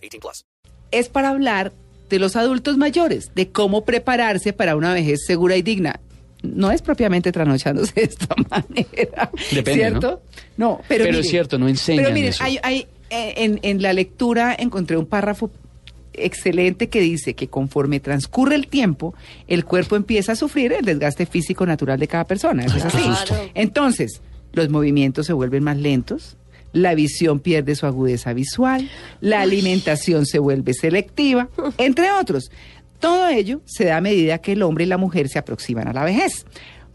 18 plus. es para hablar de los adultos mayores, de cómo prepararse para una vejez segura y digna. No es propiamente trasnochándose de esta manera, Depende, ¿cierto? No, pero, Pero mire, es cierto, no enseñan Pero miren, eso. hay, hay, eh, en, en la lectura encontré un párrafo excelente que dice que conforme transcurre el tiempo, el cuerpo empieza a sufrir el desgaste físico natural de cada persona. Eso es así. Entonces, los movimientos se vuelven más lentos, la visión pierde su agudeza visual, la alimentación se vuelve selectiva, entre otros. Todo ello se da a medida que el hombre y la mujer se aproximan a la vejez,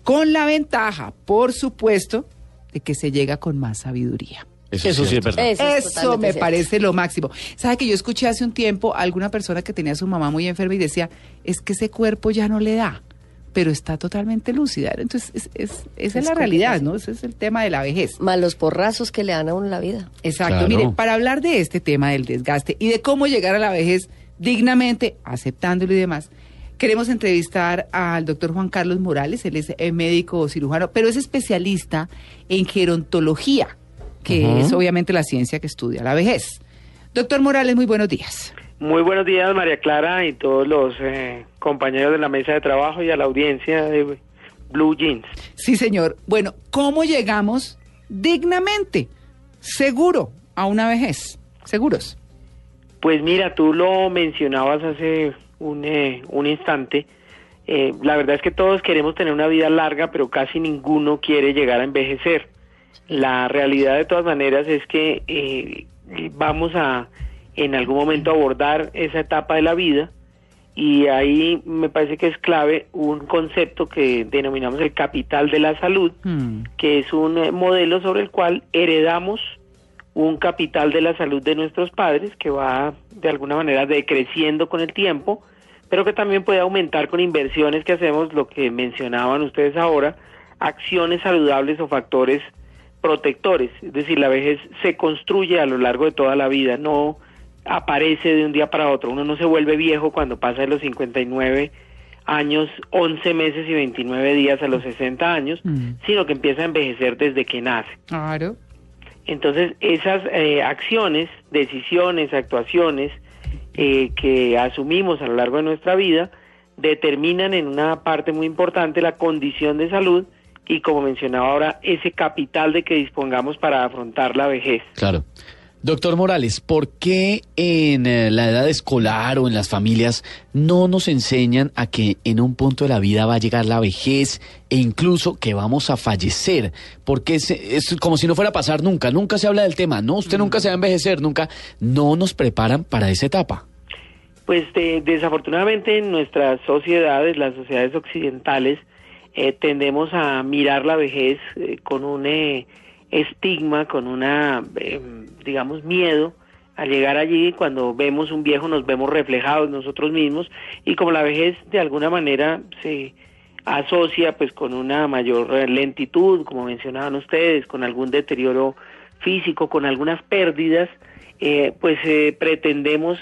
con la ventaja, por supuesto, de que se llega con más sabiduría. Eso, sí es verdad. Eso, es Eso totalmente me cierto. parece lo máximo. ¿Sabe que yo escuché hace un tiempo a alguna persona que tenía a su mamá muy enferma y decía, es que ese cuerpo ya no le da, pero está totalmente lúcida? Entonces, es, es- esa es, Es la realidad. ¿no? Ese es el tema de la vejez. Más los porrazos que le dan a uno la vida. Exacto. Claro. Mire, para hablar de este tema del desgaste y de cómo llegar a la vejez dignamente, aceptándolo y demás, queremos entrevistar al doctor Juan Carlos Morales. Él es eh, médico cirujano, pero es especialista en gerontología, que es obviamente la ciencia que estudia la vejez. Doctor Morales, muy buenos días. Muy buenos días, María Clara, y todos los eh, compañeros de la mesa de trabajo y a la audiencia de Blue Jeans. Sí, señor. Bueno, ¿cómo llegamos dignamente, seguro, a una vejez? Seguros. Pues mira, tú lo mencionabas hace un, eh, un instante. Eh, la verdad es que todos queremos tener una vida larga, pero casi ninguno quiere llegar a envejecer. La realidad de todas maneras es que eh, vamos a en algún momento abordar esa etapa de la vida y ahí me parece que es clave un concepto que denominamos el capital de la salud, Hmm. que es un eh, modelo sobre el cual heredamos un capital de la salud de nuestros padres que va de alguna manera decreciendo con el tiempo, pero que también puede aumentar con inversiones que hacemos, lo que mencionaban ustedes ahora, acciones saludables o factores protectores. Es decir, la vejez se construye a lo largo de toda la vida, no aparece de un día para otro. Uno no se vuelve viejo cuando pasa de los 59 años, 11 meses y 29 días a los 60 años, Mm. sino que empieza a envejecer desde que nace. Claro. Entonces, esas eh, acciones, decisiones, actuaciones eh, que asumimos a lo largo de nuestra vida determinan en una parte muy importante la condición de salud y, como mencionaba ahora, ese capital de que dispongamos para afrontar la vejez. Claro. Doctor Morales, ¿por qué en eh, la edad escolar o en las familias no nos enseñan a que en un punto de la vida va a llegar la vejez e incluso que vamos a fallecer? Porque es, es como si no fuera a pasar nunca, nunca se habla del tema, no, usted nunca se va a envejecer, nunca, no nos preparan para esa etapa. Pues de- desafortunadamente en nuestras sociedades, las sociedades occidentales, eh, tendemos a mirar la vejez eh, con un eh, estigma, con una, eh, digamos, miedo al llegar allí. Cuando vemos un viejo nos vemos reflejados nosotros mismos y como la vejez de alguna manera se asocia pues con una mayor lentitud, como mencionaban ustedes, con algún deterioro físico, con algunas pérdidas, eh, pues eh, pretendemos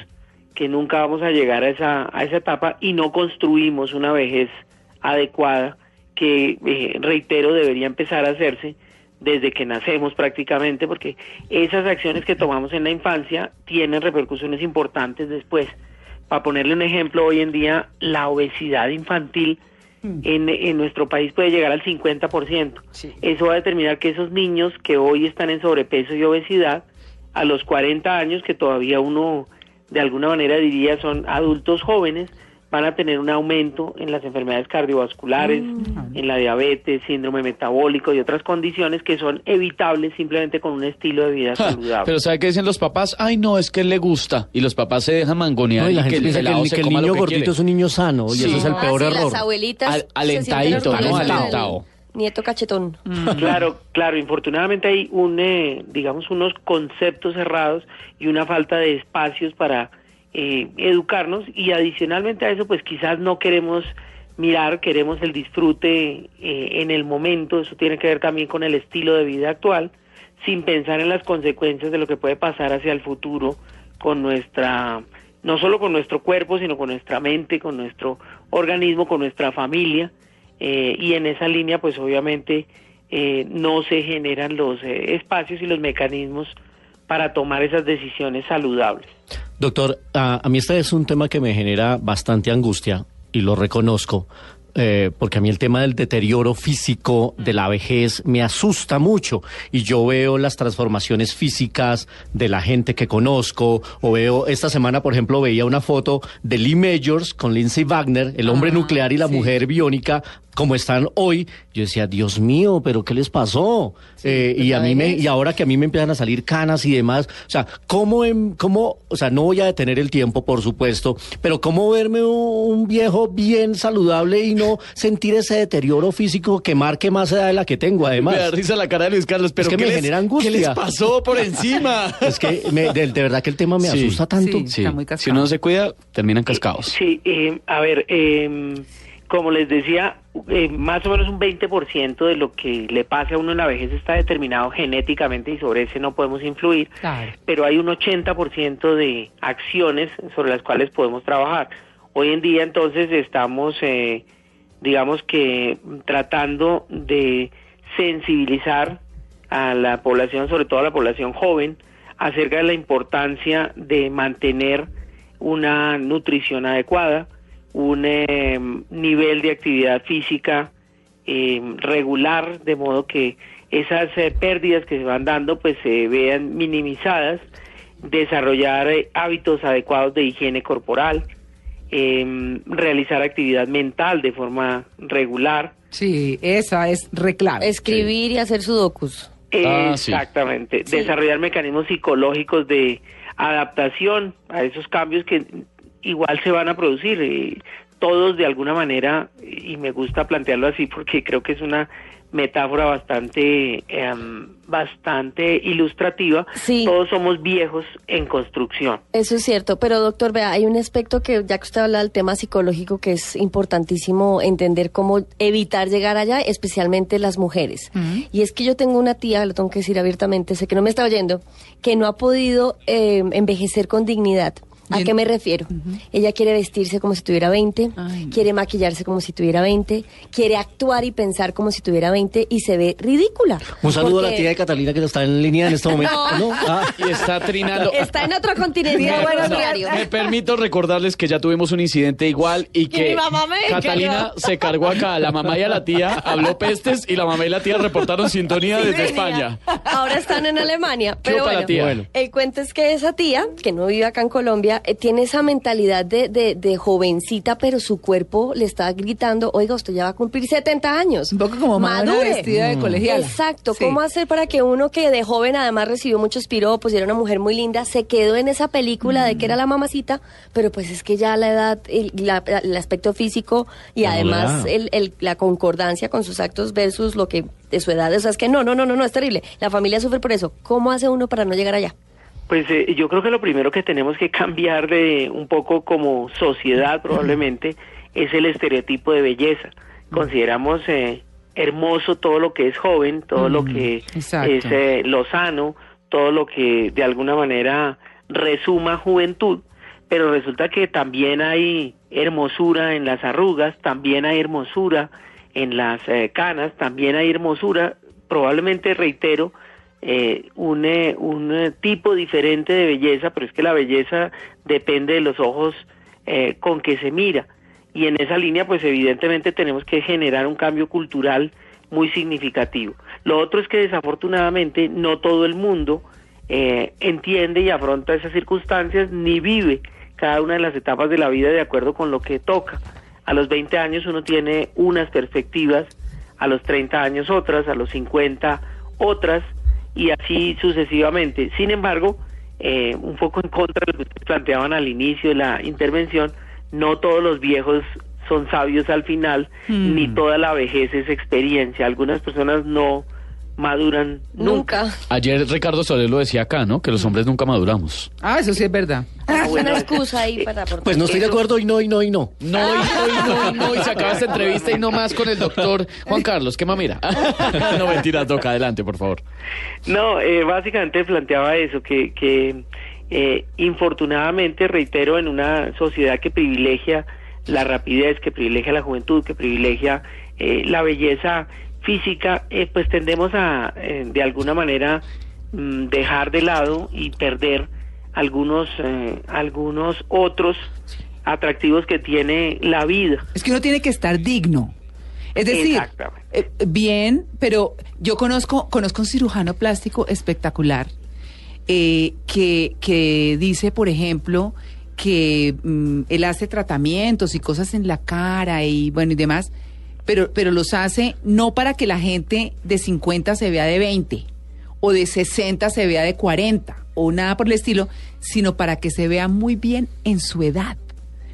que nunca vamos a llegar a esa, a esa etapa y no construimos una vejez adecuada que, eh, reitero, debería empezar a hacerse desde que nacemos prácticamente, porque esas acciones que tomamos en la infancia tienen repercusiones importantes después. Para ponerle un ejemplo, hoy en día la obesidad infantil en, en nuestro país puede llegar al 50%. Eso va a determinar que esos niños que hoy están en sobrepeso y obesidad, a los 40 años, que todavía uno de alguna manera diría son adultos jóvenes, van a tener un aumento en las enfermedades cardiovasculares, en la diabetes, síndrome metabólico y otras condiciones que son evitables simplemente con un estilo de vida Ja, saludable. Pero ¿sabe qué dicen los papás? Ay, no, es que él le gusta. Y los papás se dejan mangonear No, y la y gente que el piensa que el, que niño que gordito quiere. es un niño sano y Sí. ese es el Ah, peor sí, error. Las abuelitas. Al- alentadito, ¿no? Alentado. Nieto cachetón. Claro, claro, infortunadamente hay un, eh, digamos, unos conceptos cerrados y una falta de espacios para eh, educarnos y adicionalmente a eso, pues quizás no queremos mirar, queremos el disfrute eh, en el momento, eso tiene que ver también con el estilo de vida actual, sin pensar en las consecuencias de lo que puede pasar hacia el futuro con nuestra, no solo con nuestro cuerpo, sino con nuestra mente, con nuestro organismo, con nuestra familia, eh, y en esa línea, pues obviamente eh, no se generan los eh, espacios y los mecanismos para tomar esas decisiones saludables. Doctor, a, a mí este es un tema que me genera bastante angustia y lo reconozco, eh, porque a mí el tema del deterioro físico de la vejez me asusta mucho y yo veo las transformaciones físicas de la gente que conozco o veo esta semana por ejemplo veía una foto de Lee Majors con Lindsay Wagner el hombre Ah, nuclear y la sí. mujer biónica como están hoy yo decía Dios mío pero qué les pasó Eh, y a mí me y ahora que a mí me empiezan a salir canas y demás o sea cómo em- cómo o sea no voy a detener el tiempo por supuesto pero cómo verme un, viejo bien saludable y no sentir ese deterioro físico que marque más edad de la que tengo además Me da risa la cara de Luis Carlos, pero que ¿qué me les- genera angustia. ¿Qué les pasó por encima? es que me- de, de verdad que el tema me Sí. asusta tanto Sí. Está muy si uno no se cuida, terminan cascados. Sí, eh, a ver, eh, como les decía, eh, más o menos un 20% de lo que le pase a uno en la vejez está determinado genéticamente y sobre ese no podemos influir, Claro. pero hay un 80% de acciones sobre las cuales podemos trabajar. Hoy en día entonces estamos, eh, digamos que tratando de sensibilizar a la población, sobre todo a la población joven, acerca de la importancia de mantener una nutrición adecuada, un eh, nivel de actividad física eh, regular, de modo que esas eh, pérdidas que se van dando pues se vean minimizadas, desarrollar eh, hábitos adecuados de higiene corporal, eh, realizar actividad mental de forma regular, Sí, esa es reclave. Escribir y hacer sudokus. Ah, sí. Exactamente. Sí. Desarrollar mecanismos psicológicos de adaptación a esos cambios que igual se van a producir. eh, todos de alguna manera, y me gusta plantearlo así porque creo que es una metáfora bastante, em, bastante ilustrativa. Sí. Todos somos viejos en construcción. Eso es cierto, pero doctor, vea, hay un aspecto que, ya que usted habla del tema psicológico, que es importantísimo entender cómo evitar llegar allá, especialmente las mujeres. Y es que yo tengo una tía, lo tengo que decir abiertamente, sé que no me está oyendo, que no ha podido eh, envejecer con dignidad. ¿A Bien. qué me refiero? Ella quiere vestirse como si tuviera 20, Ay, no. quiere maquillarse como si tuviera 20, quiere actuar y pensar como si tuviera 20 y se ve ridícula. un saludo a la tía de Catalina que está en línea en este momento No. ¿no? Ah, Y está trinando. Está en otro continente. Horario. Me permito recordarles que ya tuvimos un incidente igual y Que mi mamá me Catalina cayó. se cargó acá a la mamá y a la tía, habló pestes y la mamá y la tía reportaron sintonía Sí, desde venía. España. Ahora están en Alemania. ¿Qué Pero bueno, tía? Bueno. el cuento es que esa tía, que no vive acá en Colombia, tiene esa mentalidad de, de, de jovencita, pero su cuerpo le está gritando, oiga, usted ya va a cumplir 70 años. Un poco como madre Madure. vestida de colegiala. Exacto. Sí. ¿Cómo hacer para que uno que de joven además recibió muchos piropos y era una mujer muy linda, se quedó en esa película de que era la mamacita, pero pues es que ya la edad, el, la- el aspecto físico y además el, el- la concordancia con sus actos versus lo que de su edad, o sea, es que no, no, no, no, no, es terrible. La familia sufre por eso. ¿Cómo hace uno para no llegar allá? Pues eh, yo creo que lo primero que tenemos que cambiar de un poco como sociedad probablemente es el estereotipo de belleza. Consideramos eh, hermoso todo lo que es joven, todo lo que exacto. es eh, lo sano, todo lo que de alguna manera resuma juventud, pero resulta que también hay hermosura en las arrugas, también hay hermosura en las eh, canas, también hay hermosura, probablemente reitero, eh, un, un eh, tipo diferente de belleza, pero es que la belleza depende de los ojos eh, con que se mira. Y en esa línea, pues evidentemente tenemos que generar un cambio cultural muy significativo. Lo otro es que desafortunadamente no todo el mundo eh, entiende y afronta esas circunstancias ni vive cada una de las etapas de la vida de acuerdo con lo que toca. A los 20 años uno tiene unas perspectivas, a los 30 años otras, a los 50 otras y así sucesivamente. Sin embargo, eh, un poco en contra de lo que ustedes planteaban al inicio de la intervención, no todos los viejos son sabios al final, ni toda la vejez es experiencia. Algunas personas no maduran nunca. Nunca. Ayer Ricardo Soler lo decía acá, ¿no? Que los hombres nunca maduramos. Ah, eso sí es verdad. Ah, Es bueno, una excusa ahí para. Pues no estoy de acuerdo y no, y no, y no. No, y no, y no, y no, y se acaba esta entrevista y no más con el doctor Juan Carlos, qué mamera. no mentiras, toca adelante, por favor. No, eh, básicamente planteaba eso, que, que eh, infortunadamente, reitero, en una sociedad que privilegia la rapidez, que privilegia la juventud, que privilegia eh, la belleza física, eh, pues tendemos a, eh, de alguna manera, mm, dejar de lado y perder algunos, eh, algunos otros atractivos que tiene la vida. Es que uno tiene que estar digno. Es decir, eh, bien, pero yo conozco, conozco un cirujano plástico espectacular eh, que, que dice, por ejemplo, que mm, él hace tratamientos y cosas en la cara y bueno y demás, pero, pero los hace no para que la gente de 50 se vea de 20 o de 60 se vea de 40 o nada por el estilo, sino para que se vea muy bien en su edad,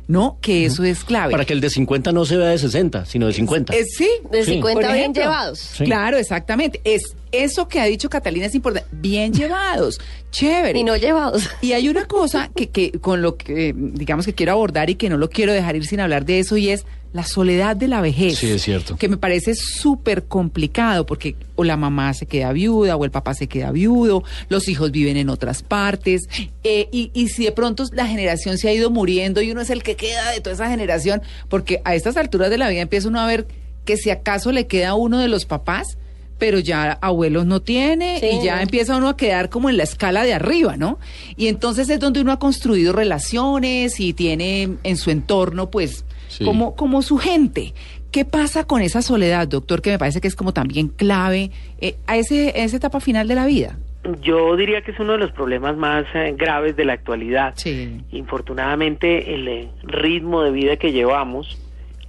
¿no? Que eso es clave. Para que el de 50 no se vea de 60, sino de 50. Eh, sí. De Sí. 50 Por bien llevados. Sí. Claro, exactamente. Es eso que ha dicho Catalina es importante. Bien llevados, chévere. Y no llevados. Y hay una cosa que, que con lo que eh, digamos que quiero abordar y que no lo quiero dejar ir sin hablar de eso y es la soledad de la vejez. Sí, es cierto. Que me parece súper complicado porque o la mamá se queda viuda o el papá se queda viudo, los hijos viven en otras partes eh, y, y si de pronto la generación se ha ido muriendo y uno es el que queda de toda esa generación, porque a estas alturas de la vida empieza uno a ver que si acaso le queda a uno de los papás, pero ya abuelos no tiene Sí. y ya empieza uno a quedar como en la escala de arriba, ¿no? Y entonces es donde uno ha construido relaciones y tiene en su entorno, pues, Sí. como, como su gente. ¿Qué pasa con esa soledad, doctor, que me parece que es como también clave eh, a, ese, a esa etapa final de la vida? Yo diría que es uno de los problemas más eh, graves de la actualidad. Sí. Infortunadamente, el eh, ritmo de vida que llevamos,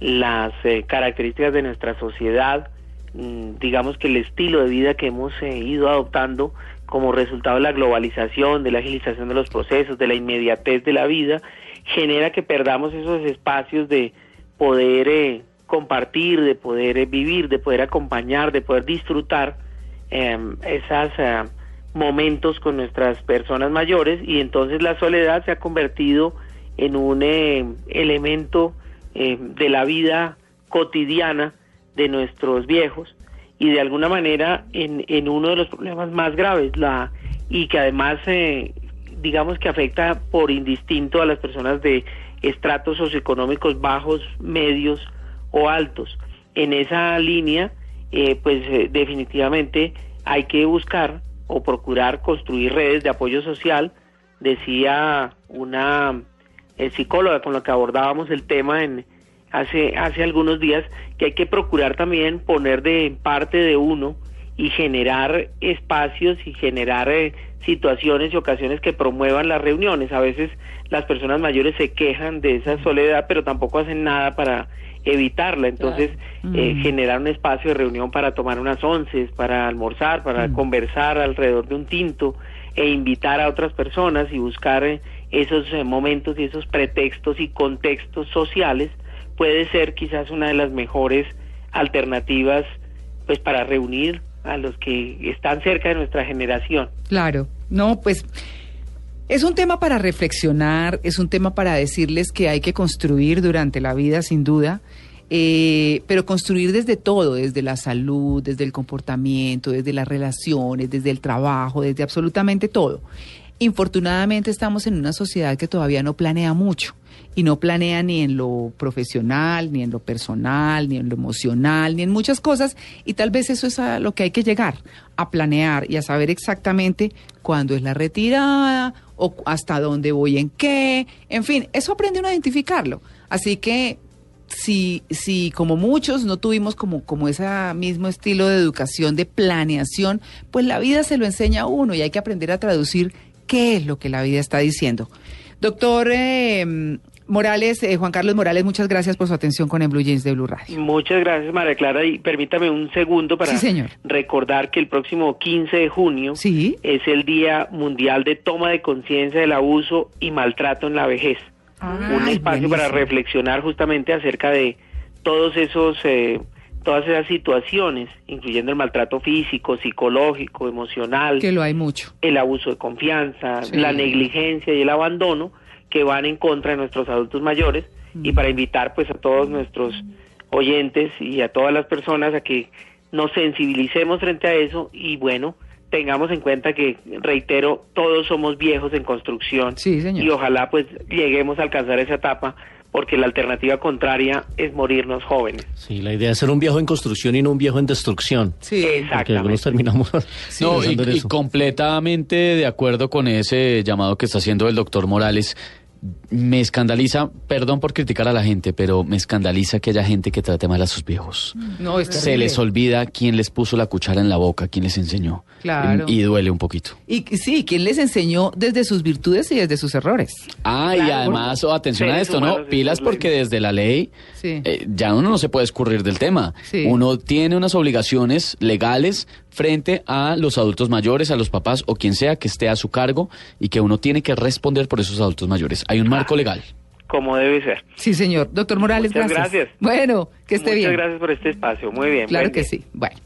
las eh, características de nuestra sociedad, mm, digamos que el estilo de vida que hemos eh, ido adoptando como resultado de la globalización, de la agilización de los procesos, de la inmediatez de la vida, genera que perdamos esos espacios de poder eh, compartir, de poder eh, vivir, de poder acompañar, de poder disfrutar eh, esas eh, momentos con nuestras personas mayores. Y entonces la soledad se ha convertido en un eh, elemento eh, de la vida cotidiana de nuestros viejos. Y de alguna manera en, en uno de los problemas más graves la y que además eh, digamos que afecta por indistinto a las personas de estratos socioeconómicos bajos, medios o altos. En esa línea, eh, pues eh, definitivamente hay que buscar o procurar construir redes de apoyo social. Decía una eh, psicóloga con la que abordábamos el tema en hace hace algunos días que hay que procurar también poner de parte de uno y generar espacios y generar eh, situaciones y ocasiones que promuevan las reuniones. A veces las personas mayores se quejan de esa soledad, pero tampoco hacen nada para evitarla. Entonces, eh, generar un espacio de reunión para tomar unas once, para almorzar, para conversar alrededor de un tinto e invitar a otras personas y buscar eh, esos eh, momentos y esos pretextos y contextos sociales puede ser quizás una de las mejores alternativas pues para reunir a los que están cerca de nuestra generación. Claro, no, pues es un tema para reflexionar, es un tema para decirles que hay que construir durante la vida, sin duda, eh, pero construir desde todo, desde la salud, desde el comportamiento, desde las relaciones, desde el trabajo, desde absolutamente todo. Infortunadamente estamos en una sociedad que todavía no planea mucho y no planea ni en lo profesional, ni en lo personal, ni en lo emocional, ni en muchas cosas y tal vez eso es a lo que hay que llegar, a planear y a saber exactamente cuándo es la retirada o hasta dónde voy en qué, en fin, eso aprende uno a identificarlo. Así que si, si como muchos no tuvimos como, como ese mismo estilo de educación, de planeación, pues la vida se lo enseña a uno y hay que aprender a traducir qué es lo que la vida está diciendo. Doctor eh, Morales, eh, Juan Carlos Morales, muchas gracias por su atención con el Blue Jeans de Blue Radio. Muchas gracias, María Clara. Y permítame un segundo para Sí, señor. recordar que el próximo 15 de junio Sí. es el Día Mundial de Toma de Conciencia del Abuso y Maltrato en la Vejez. un Ay, espacio para reflexionar justamente acerca de todos esos, eh, todas esas situaciones, incluyendo el maltrato físico, psicológico, emocional, Que lo hay mucho. el abuso de confianza, Sí. la negligencia y el abandono que van en contra de nuestros adultos mayores Mm. y para invitar pues a todos nuestros oyentes y a todas las personas a que nos sensibilicemos frente a eso y bueno, tengamos en cuenta que, reitero, todos somos viejos en construcción Sí, señor. y ojalá pues lleguemos a alcanzar esa etapa porque la alternativa contraria es morirnos jóvenes. Sí, la idea es ser un viejo en construcción y no un viejo en destrucción. Sí. Porque algunos terminamos No, y, y completamente de acuerdo con ese llamado que está haciendo el doctor Morales. Me escandaliza, perdón por criticar a la gente, pero me escandaliza que haya gente que trate mal a sus viejos. No, es Se les olvida quién les puso la cuchara en la boca, quién les enseñó. Claro. Y, y duele un poquito. Y sí, ¿quién les enseñó desde sus virtudes y desde sus errores? Ah, y además, oh, atención a esto, ¿no? Pilas porque desde la ley Sí. eh, ya uno no se puede escurrir del tema. Sí. Uno tiene unas obligaciones legales frente a los adultos mayores, a los papás o quien sea que esté a su cargo y que uno tiene que responder por esos adultos mayores. Hay un marco legal. Como debe ser. Sí, señor. Doctor Morales, Muchas gracias. gracias. Bueno, que esté Muchas bien. gracias por este espacio. Muy bien. Claro que día. sí. Bueno.